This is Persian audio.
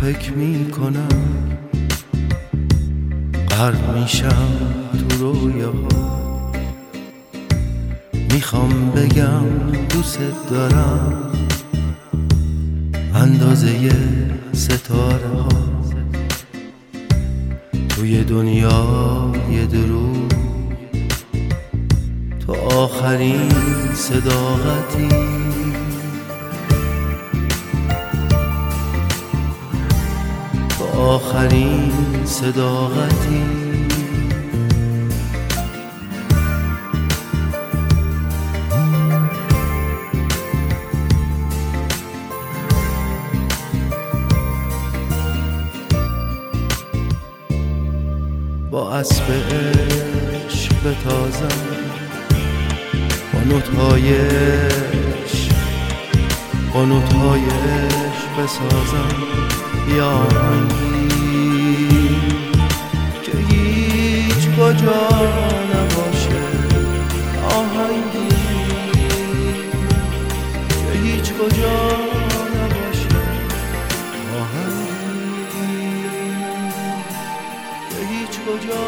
فکر می‌کنم. غرق میشم تو رویاها. می‌خوام بگم دوست دارم. اندازه ستاره ها توی دنیای درو تو آخرین صداقتی. آخرین صداقتی. با اسب عشق بتازم با نوتهایش با نوتهایش بسازم. یا کجا نباشه. آهنگی. هیچ کجا نباشه. آهنگی. که هیچ کجا